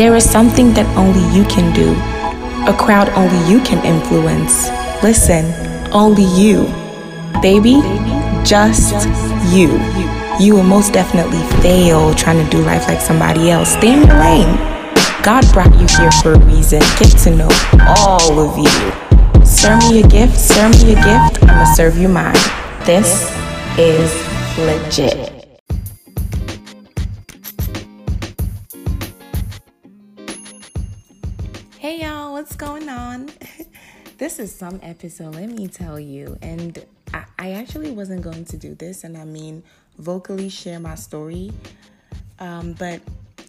There is something that only you can do, a crowd only you can influence. Listen, only you. Baby, just you. You will most definitely fail trying to do life like somebody else. Stay in your lane. God brought you here for a reason. Get to know all of you. Serve me a gift, serve me a gift, I'ma serve you mine. This is legit. Hey y'all, what's going on? this is some episode, let me tell you. And I, I, actually wasn't going to do this, and I mean vocally share my story. Um, but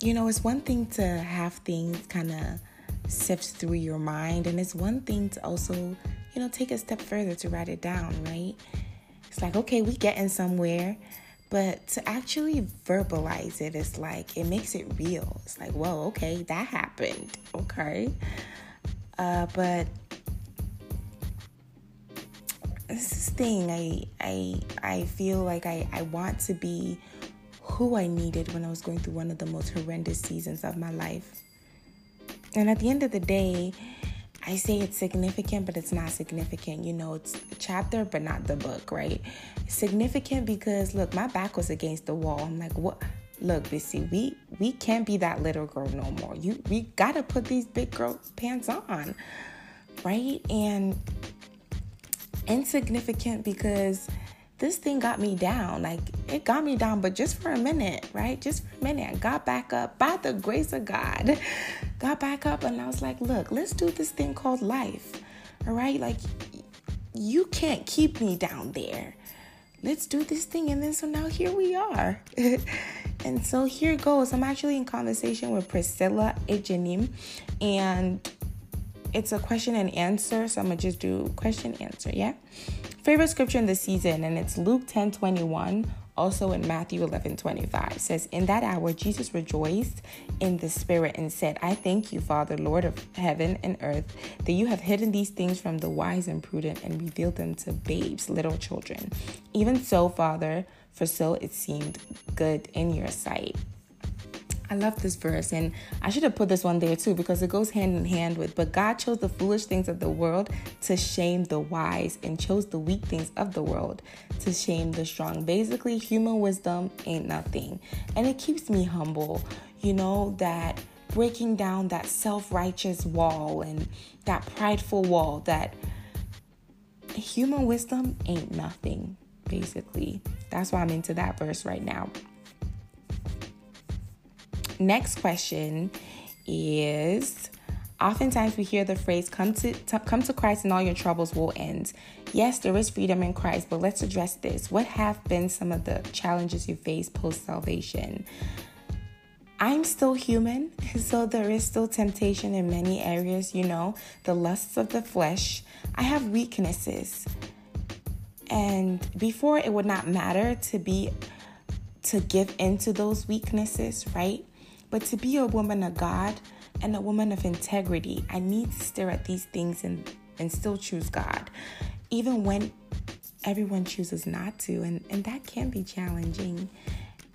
you know, it's one thing to have things kind of sift through your mind, and it's one thing to also, you know, take a step further to write it down, right? It's like, okay, we getting somewhere, but to actually verbalize it, it's like it makes it real. It's like, whoa, okay, that happened, okay. Uh, but this thing, I I I feel like I I want to be who I needed when I was going through one of the most horrendous seasons of my life. And at the end of the day, I say it's significant, but it's not significant. You know, it's a chapter, but not the book, right? Significant because look, my back was against the wall. I'm like, what? Look, Bisi, we we can't be that little girl no more. You we gotta put these big girl pants on, right? And insignificant because this thing got me down. Like it got me down, but just for a minute, right? Just for a minute. I got back up by the grace of God. Got back up and I was like, look, let's do this thing called life. All right? Like you can't keep me down there. Let's do this thing. And then so now here we are. and so here goes. I'm actually in conversation with Priscilla Ejanim and it's a question and answer. So I'm gonna just do question answer, yeah? Favorite scripture in the season, and it's Luke 10 21, also in Matthew 11 25. says, In that hour, Jesus rejoiced in the Spirit and said, I thank you, Father, Lord of heaven and earth, that you have hidden these things from the wise and prudent and revealed them to babes, little children. Even so, Father, for so it seemed good in your sight. I love this verse, and I should have put this one there too because it goes hand in hand with. But God chose the foolish things of the world to shame the wise, and chose the weak things of the world to shame the strong. Basically, human wisdom ain't nothing, and it keeps me humble, you know, that breaking down that self righteous wall and that prideful wall that human wisdom ain't nothing, basically. That's why I'm into that verse right now. Next question is Oftentimes we hear the phrase come to, to, come to Christ and all your troubles will end. Yes, there is freedom in Christ, but let's address this. What have been some of the challenges you face post salvation? I'm still human, so there is still temptation in many areas, you know, the lusts of the flesh. I have weaknesses. And before it would not matter to be to give into those weaknesses, right? But to be a woman of God and a woman of integrity, I need to stare at these things and, and still choose God, even when everyone chooses not to. And, and that can be challenging.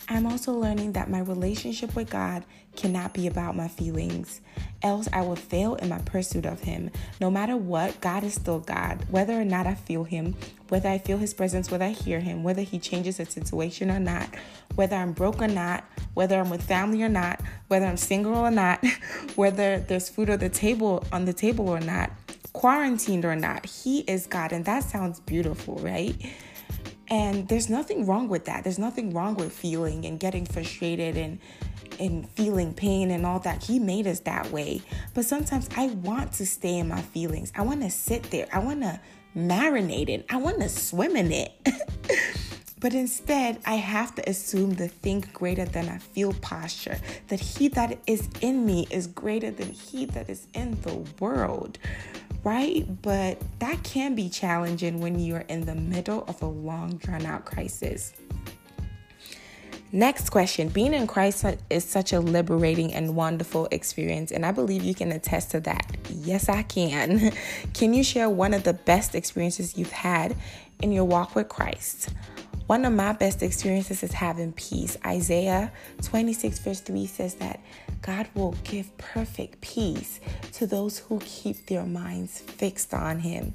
I'm also learning that my relationship with God cannot be about my feelings, else I will fail in my pursuit of Him. No matter what, God is still God. Whether or not I feel Him, whether I feel His presence, whether I hear Him, whether He changes a situation or not, whether I'm broke or not, whether I'm with family or not, whether I'm single or not, whether there's food on the table on the table or not, quarantined or not, He is God, and that sounds beautiful, right? And there's nothing wrong with that. There's nothing wrong with feeling and getting frustrated and and feeling pain and all that. He made us that way. But sometimes I want to stay in my feelings. I want to sit there. I want to marinate it. I want to swim in it. But instead, I have to assume the think greater than I feel posture, that he that is in me is greater than he that is in the world right? But that can be challenging when you are in the middle of a long, drawn out crisis. Next question Being in Christ is such a liberating and wonderful experience, and I believe you can attest to that. Yes, I can. Can you share one of the best experiences you've had in your walk with Christ? One of my best experiences is having peace. Isaiah 26, verse 3 says that God will give perfect peace to those who keep their minds fixed on Him.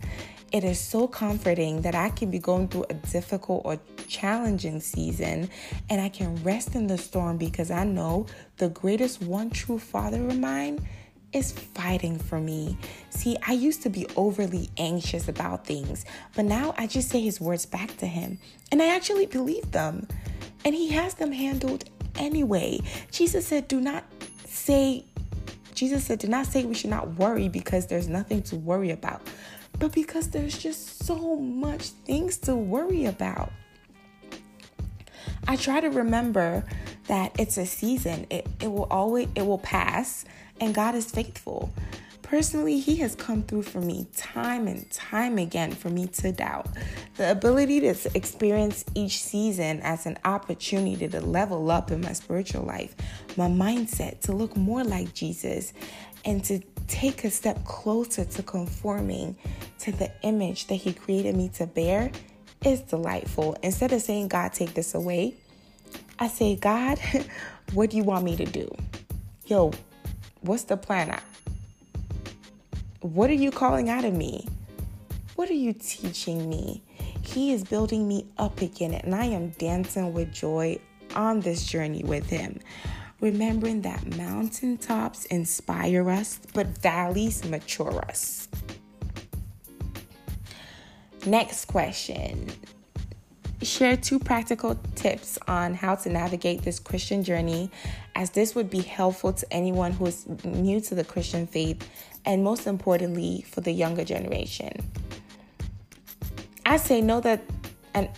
It is so comforting that I can be going through a difficult or challenging season and I can rest in the storm because I know the greatest one true Father of mine is fighting for me. See, I used to be overly anxious about things, but now I just say his words back to him and I actually believe them. And he has them handled anyway. Jesus said, Do not say, Jesus said, Do not say we should not worry because there's nothing to worry about, but because there's just so much things to worry about. I try to remember that it's a season. It, it will always it will pass and God is faithful. Personally, He has come through for me time and time again for me to doubt. The ability to experience each season as an opportunity to level up in my spiritual life, my mindset to look more like Jesus, and to take a step closer to conforming to the image that He created me to bear is delightful. Instead of saying, God, take this away, I say, God, what do you want me to do? Yo, what's the plan? What are you calling out of me? What are you teaching me? He is building me up again, and I am dancing with joy on this journey with Him. Remembering that mountaintops inspire us, but valleys mature us. Next question share two practical tips on how to navigate this Christian journey, as this would be helpful to anyone who is new to the Christian faith and most importantly for the younger generation. I say know that and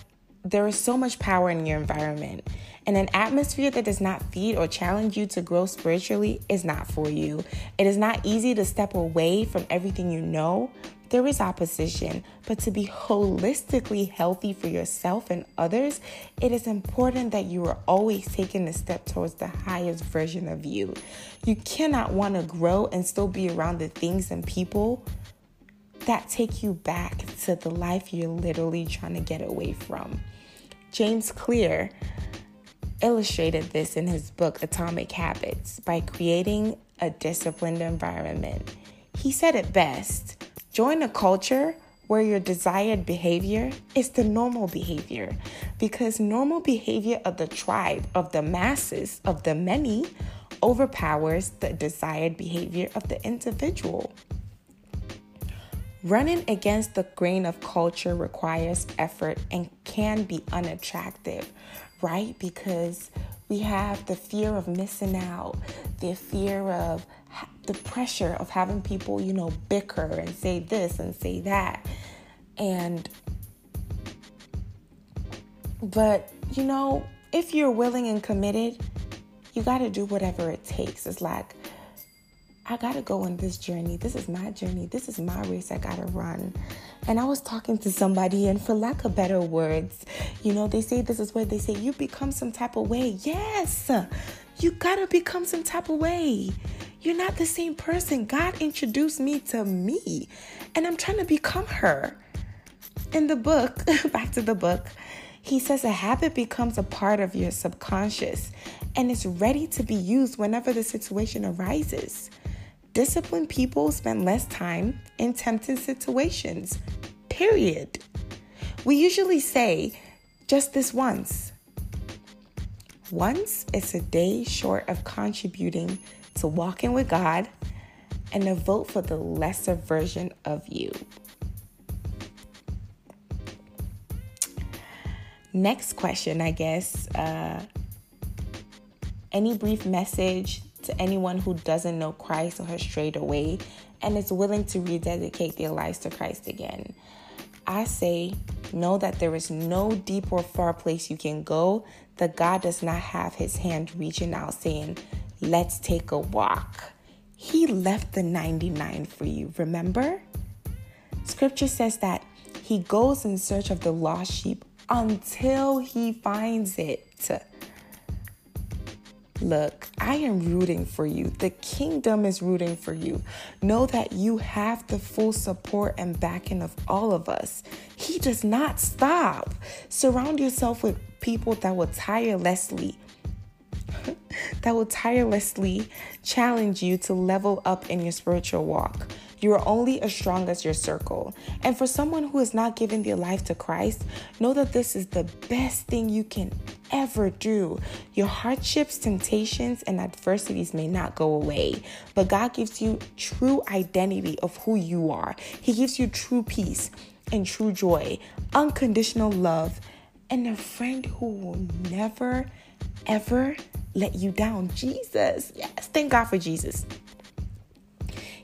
there is so much power in your environment. And an atmosphere that does not feed or challenge you to grow spiritually is not for you. It is not easy to step away from everything you know, there is opposition, but to be holistically healthy for yourself and others, it is important that you are always taking a step towards the highest version of you. You cannot want to grow and still be around the things and people that take you back to the life you're literally trying to get away from. James Clear illustrated this in his book Atomic Habits by creating a disciplined environment. He said it best Join a culture where your desired behavior is the normal behavior because normal behavior of the tribe, of the masses, of the many overpowers the desired behavior of the individual. Running against the grain of culture requires effort and can be unattractive, right? Because we have the fear of missing out, the fear of the pressure of having people, you know, bicker and say this and say that. And, but, you know, if you're willing and committed, you got to do whatever it takes. It's like, I got to go on this journey. This is my journey. This is my race I got to run. And I was talking to somebody, and for lack of better words, you know, they say this is where they say you become some type of way. Yes, you got to become some type of way. You're not the same person. God introduced me to me, and I'm trying to become her. In the book, back to the book, he says a habit becomes a part of your subconscious and it's ready to be used whenever the situation arises. Disciplined people spend less time in tempting situations, period. We usually say just this once. Once is a day short of contributing to walking with God and a vote for the lesser version of you. Next question, I guess. Uh, any brief message to anyone who doesn't know Christ or has strayed away and is willing to rededicate their lives to Christ again? I say, know that there is no deep or far place you can go that God does not have his hand reaching out saying, Let's take a walk. He left the 99 for you, remember? Scripture says that he goes in search of the lost sheep until he finds it. Look, I am rooting for you. The kingdom is rooting for you. Know that you have the full support and backing of all of us. He does not stop. Surround yourself with people that will tirelessly that will tirelessly challenge you to level up in your spiritual walk. You are only as strong as your circle. And for someone who has not given their life to Christ, know that this is the best thing you can ever do. Your hardships, temptations, and adversities may not go away, but God gives you true identity of who you are. He gives you true peace and true joy, unconditional love, and a friend who will never, ever let you down. Jesus. Yes. Thank God for Jesus.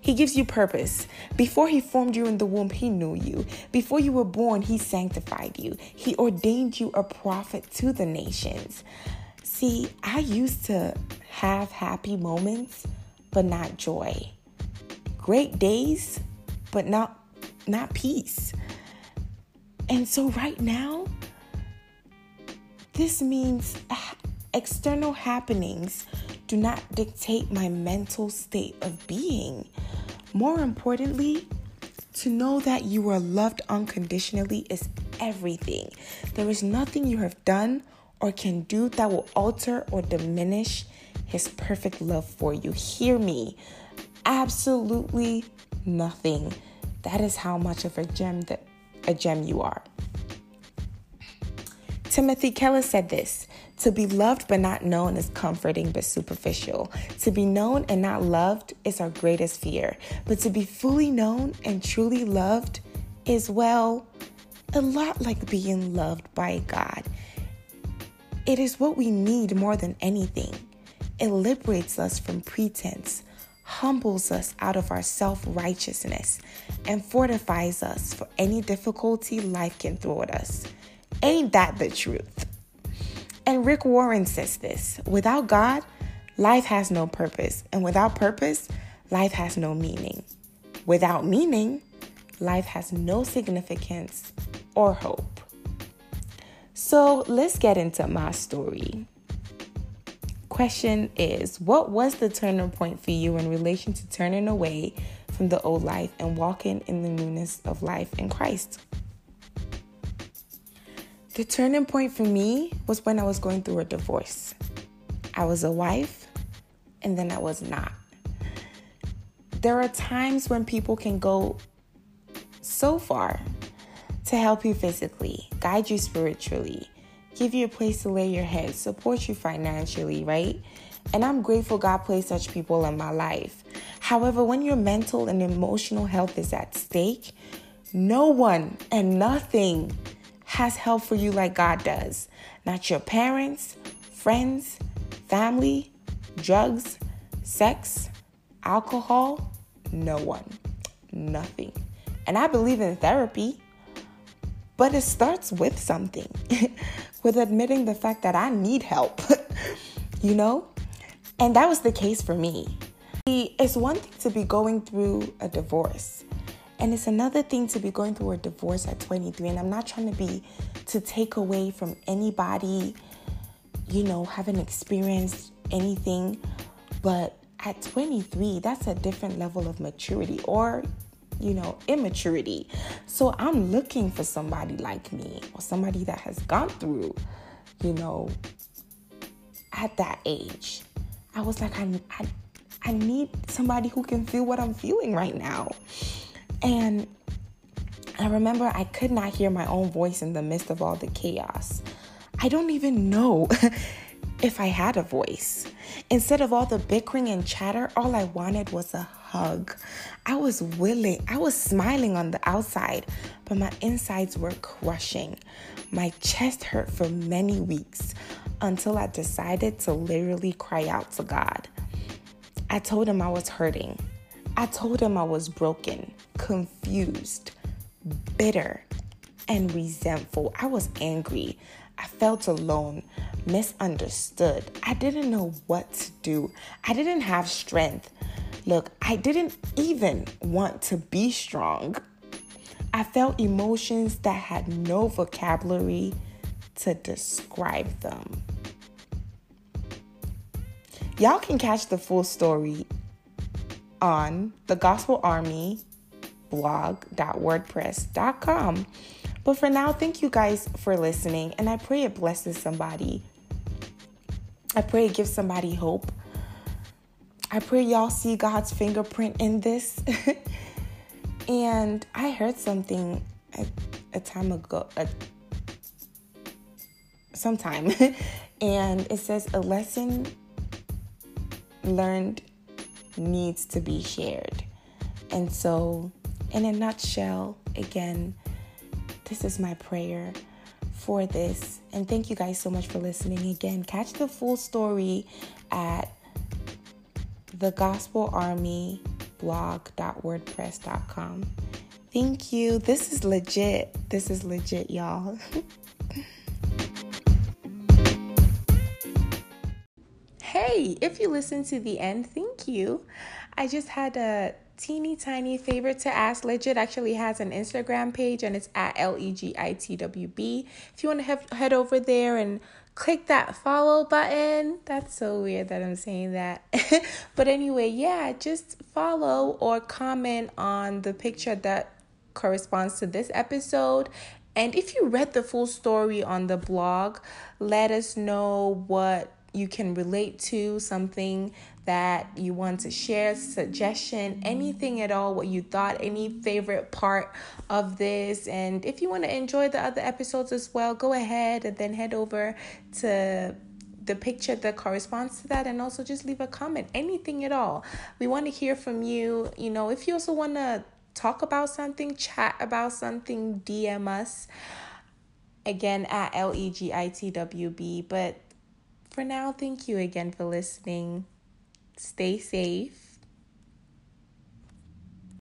He gives you purpose. Before He formed you in the womb, He knew you. Before you were born, He sanctified you. He ordained you a prophet to the nations. See, I used to have happy moments, but not joy. Great days, but not not peace. And so right now, this means external happenings do not dictate my mental state of being. More importantly, to know that you are loved unconditionally is everything. There is nothing you have done or can do that will alter or diminish his perfect love for you. Hear me. Absolutely nothing. That is how much of a gem that a gem you are. Timothy Keller said this To be loved but not known is comforting but superficial. To be known and not loved is our greatest fear. But to be fully known and truly loved is, well, a lot like being loved by God. It is what we need more than anything. It liberates us from pretense, humbles us out of our self righteousness, and fortifies us for any difficulty life can throw at us. Ain't that the truth? And Rick Warren says this without God, life has no purpose. And without purpose, life has no meaning. Without meaning, life has no significance or hope. So let's get into my story. Question is What was the turning point for you in relation to turning away from the old life and walking in the newness of life in Christ? The turning point for me was when I was going through a divorce. I was a wife and then I was not. There are times when people can go so far to help you physically, guide you spiritually, give you a place to lay your head, support you financially, right? And I'm grateful God placed such people in my life. However, when your mental and emotional health is at stake, no one and nothing has help for you like God does. Not your parents, friends, family, drugs, sex, alcohol, no one. Nothing. And I believe in therapy, but it starts with something, with admitting the fact that I need help, you know? And that was the case for me. It's one thing to be going through a divorce and it's another thing to be going through a divorce at 23. And I'm not trying to be to take away from anybody, you know, having experienced anything. But at 23, that's a different level of maturity or, you know, immaturity. So I'm looking for somebody like me or somebody that has gone through, you know, at that age. I was like, I, I, I need somebody who can feel what I'm feeling right now. And I remember I could not hear my own voice in the midst of all the chaos. I don't even know if I had a voice. Instead of all the bickering and chatter, all I wanted was a hug. I was willing, I was smiling on the outside, but my insides were crushing. My chest hurt for many weeks until I decided to literally cry out to God. I told him I was hurting. I told him I was broken, confused, bitter, and resentful. I was angry. I felt alone, misunderstood. I didn't know what to do. I didn't have strength. Look, I didn't even want to be strong. I felt emotions that had no vocabulary to describe them. y'all can catch the full story on the Gospel Army blog.wordpress.com. But for now, thank you guys for listening, and I pray it blesses somebody. I pray it gives somebody hope. I pray y'all see God's fingerprint in this. and I heard something a, a time ago, a, sometime, and it says a lesson learned needs to be shared. And so, in a nutshell, again, this is my prayer for this. And thank you guys so much for listening again. Catch the full story at the Gospel Army blog.wordpress.com. Thank you. This is legit. This is legit, y'all. hey, if you listen to the end, thank you. I just had a teeny tiny favor to ask. Legit actually has an Instagram page and it's at L E G I T W B. If you want to have, head over there and click that follow button. That's so weird that I'm saying that. but anyway, yeah, just follow or comment on the picture that corresponds to this episode. And if you read the full story on the blog, let us know what you can relate to, something that you want to share, suggestion, anything at all, what you thought, any favorite part of this. And if you want to enjoy the other episodes as well, go ahead and then head over to the picture that corresponds to that. And also just leave a comment anything at all. We want to hear from you. You know if you also want to talk about something chat about something dm us. Again at l-e-g-i-t-w-b but for now thank you again for listening Stay safe